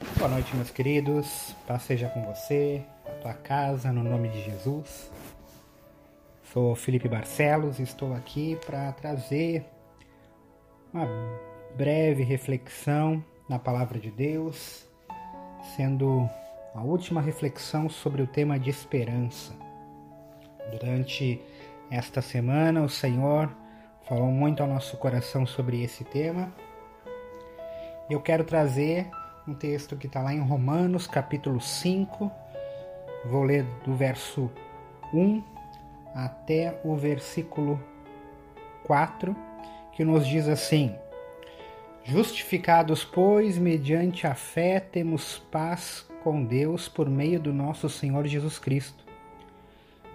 Boa noite, meus queridos. Paz seja com você, a tua casa, no nome de Jesus. Sou Felipe Barcelos e estou aqui para trazer uma breve reflexão na palavra de Deus, sendo a última reflexão sobre o tema de esperança. Durante esta semana, o Senhor falou muito ao nosso coração sobre esse tema. Eu quero trazer um texto que está lá em Romanos, capítulo 5. Vou ler do verso 1 até o versículo 4, que nos diz assim: Justificados, pois, mediante a fé, temos paz com Deus por meio do nosso Senhor Jesus Cristo,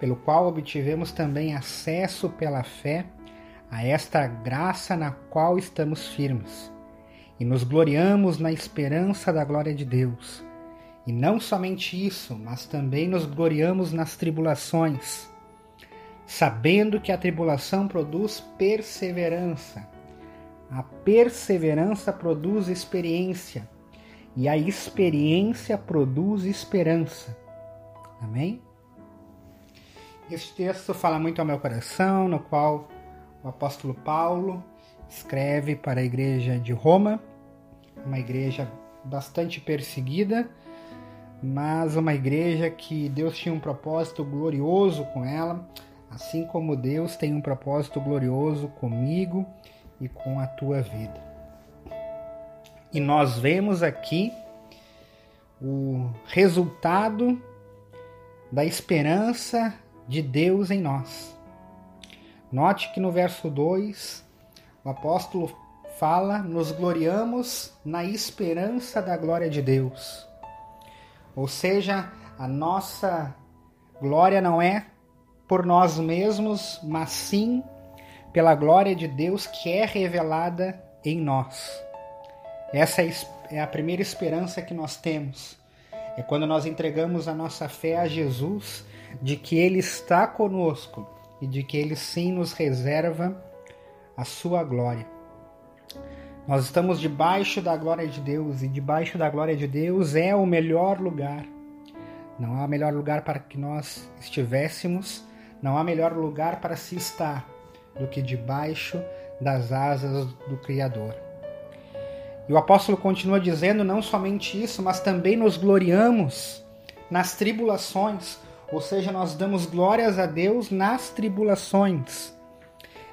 pelo qual obtivemos também acesso pela fé a esta graça na qual estamos firmes e nos gloriamos na esperança da glória de Deus. E não somente isso, mas também nos gloriamos nas tribulações, sabendo que a tribulação produz perseverança. A perseverança produz experiência, e a experiência produz esperança. Amém? Este texto fala muito ao meu coração, no qual o apóstolo Paulo escreve para a igreja de Roma, uma igreja bastante perseguida, mas uma igreja que Deus tinha um propósito glorioso com ela, assim como Deus tem um propósito glorioso comigo e com a tua vida. E nós vemos aqui o resultado da esperança de Deus em nós. Note que no verso 2 o apóstolo fala: nos gloriamos na esperança da glória de Deus. Ou seja, a nossa glória não é por nós mesmos, mas sim pela glória de Deus que é revelada em nós. Essa é a primeira esperança que nós temos. É quando nós entregamos a nossa fé a Jesus, de que Ele está conosco e de que Ele sim nos reserva a sua glória. Nós estamos debaixo da glória de Deus e debaixo da glória de Deus é o melhor lugar. Não há melhor lugar para que nós estivéssemos, não há melhor lugar para se estar do que debaixo das asas do Criador. E o apóstolo continua dizendo não somente isso, mas também nos gloriamos nas tribulações, ou seja, nós damos glórias a Deus nas tribulações.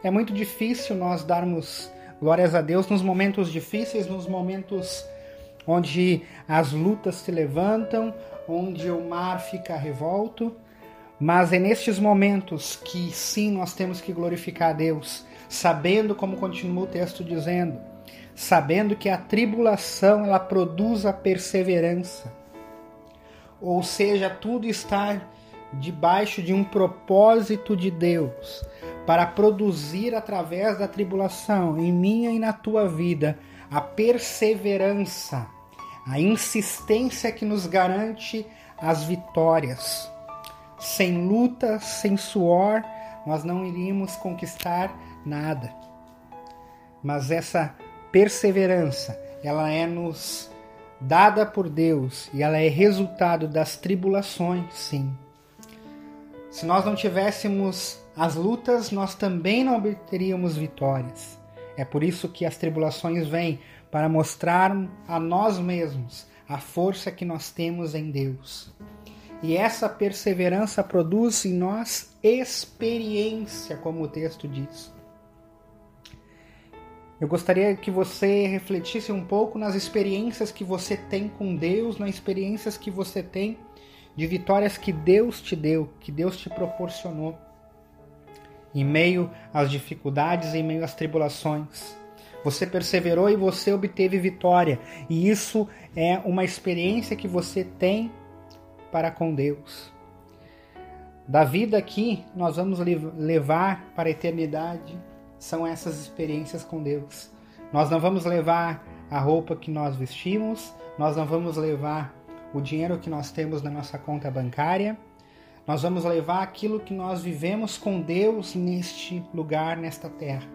É muito difícil nós darmos glórias a Deus nos momentos difíceis, nos momentos onde as lutas se levantam, onde o mar fica revolto. Mas é nestes momentos que sim nós temos que glorificar a Deus, sabendo como continua o texto dizendo, sabendo que a tribulação ela produz a perseverança. Ou seja, tudo está debaixo de um propósito de Deus para produzir através da tribulação em minha e na tua vida a perseverança, a insistência que nos garante as vitórias. Sem luta, sem suor, nós não iríamos conquistar nada. Mas essa perseverança, ela é nos dada por Deus e ela é resultado das tribulações, sim. Se nós não tivéssemos as lutas, nós também não obteríamos vitórias. É por isso que as tribulações vêm para mostrar a nós mesmos a força que nós temos em Deus. E essa perseverança produz em nós experiência, como o texto diz. Eu gostaria que você refletisse um pouco nas experiências que você tem com Deus, nas experiências que você tem de vitórias que Deus te deu, que Deus te proporcionou. Em meio às dificuldades, em meio às tribulações. Você perseverou e você obteve vitória. E isso é uma experiência que você tem para com Deus. Da vida aqui, nós vamos levar para a eternidade são essas experiências com Deus. Nós não vamos levar a roupa que nós vestimos, nós não vamos levar o dinheiro que nós temos na nossa conta bancária. Nós vamos levar aquilo que nós vivemos com Deus neste lugar, nesta terra.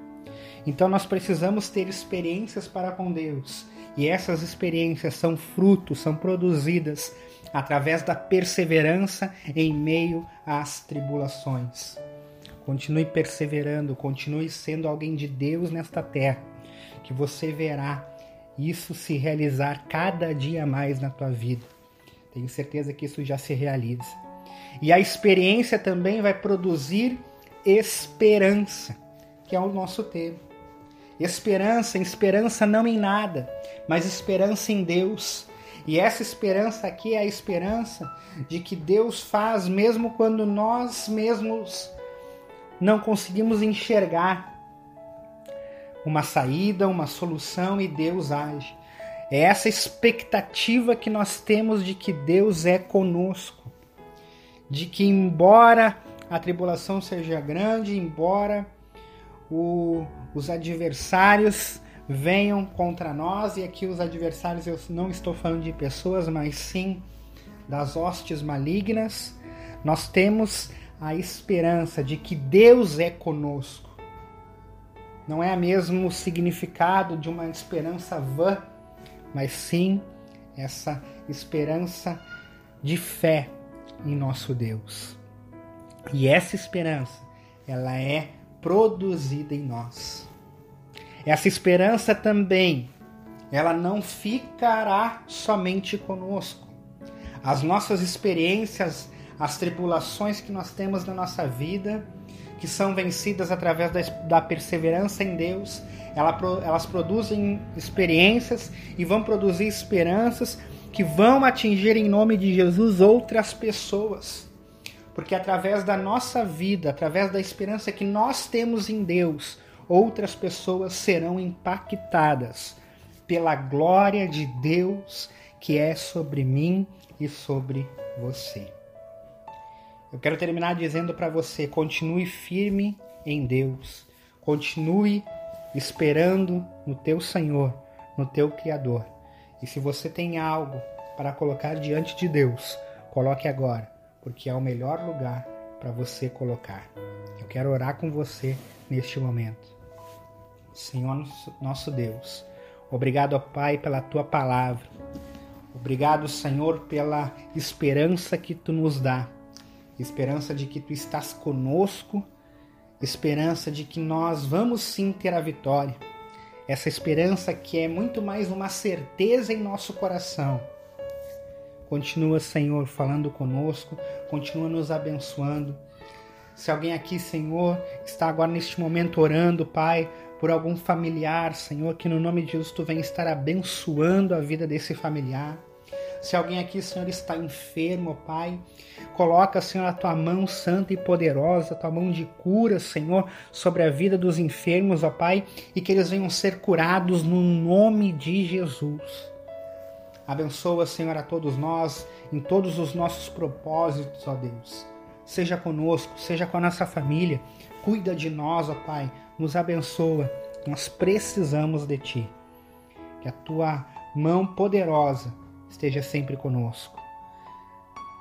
Então nós precisamos ter experiências para com Deus. E essas experiências são frutos, são produzidas através da perseverança em meio às tribulações. Continue perseverando, continue sendo alguém de Deus nesta terra, que você verá isso se realizar cada dia mais na tua vida. Tenho certeza que isso já se realiza. E a experiência também vai produzir esperança, que é o nosso tema. Esperança, esperança não em nada, mas esperança em Deus. E essa esperança aqui é a esperança de que Deus faz mesmo quando nós mesmos não conseguimos enxergar uma saída, uma solução e Deus age. É essa expectativa que nós temos de que Deus é conosco, de que embora a tribulação seja grande, embora o, os adversários venham contra nós, e aqui os adversários eu não estou falando de pessoas, mas sim das hostes malignas, nós temos a esperança de que Deus é conosco. Não é o mesmo significado de uma esperança vã, mas sim essa esperança de fé em nosso Deus. E essa esperança, ela é produzida em nós. Essa esperança também, ela não ficará somente conosco. As nossas experiências, as tribulações que nós temos na nossa vida, que são vencidas através da, da perseverança em Deus, ela, elas produzem experiências e vão produzir esperanças que vão atingir em nome de Jesus outras pessoas. Porque através da nossa vida, através da esperança que nós temos em Deus, outras pessoas serão impactadas pela glória de Deus que é sobre mim e sobre você. Eu quero terminar dizendo para você: continue firme em Deus, continue esperando no teu Senhor, no teu Criador. E se você tem algo para colocar diante de Deus, coloque agora porque é o melhor lugar para você colocar. Eu quero orar com você neste momento. Senhor nosso Deus, obrigado, Pai, pela tua palavra. Obrigado, Senhor, pela esperança que tu nos dá. Esperança de que tu estás conosco, esperança de que nós vamos sim ter a vitória. Essa esperança que é muito mais uma certeza em nosso coração Continua, Senhor, falando conosco, continua nos abençoando. Se alguém aqui, Senhor, está agora neste momento orando, Pai, por algum familiar, Senhor, que no nome de Jesus tu venha estar abençoando a vida desse familiar. Se alguém aqui, Senhor, está enfermo, Pai, coloca, Senhor, a tua mão santa e poderosa, a tua mão de cura, Senhor, sobre a vida dos enfermos, ó Pai, e que eles venham ser curados no nome de Jesus. Abençoa, Senhor, a todos nós em todos os nossos propósitos, ó Deus. Seja conosco, seja com a nossa família. Cuida de nós, ó Pai. Nos abençoa. Nós precisamos de Ti. Que a Tua mão poderosa esteja sempre conosco.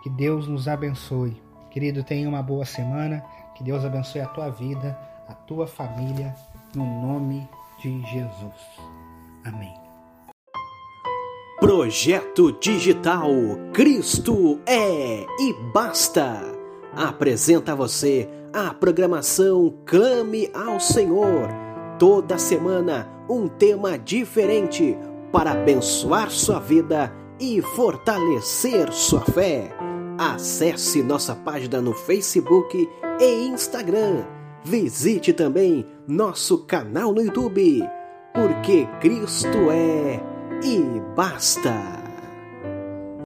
Que Deus nos abençoe. Querido, tenha uma boa semana. Que Deus abençoe a tua vida, a tua família, no nome de Jesus. Amém. Projeto Digital Cristo é e basta. Apresenta a você a programação Clame ao Senhor. Toda semana um tema diferente para abençoar sua vida e fortalecer sua fé. Acesse nossa página no Facebook e Instagram. Visite também nosso canal no YouTube, porque Cristo é e basta!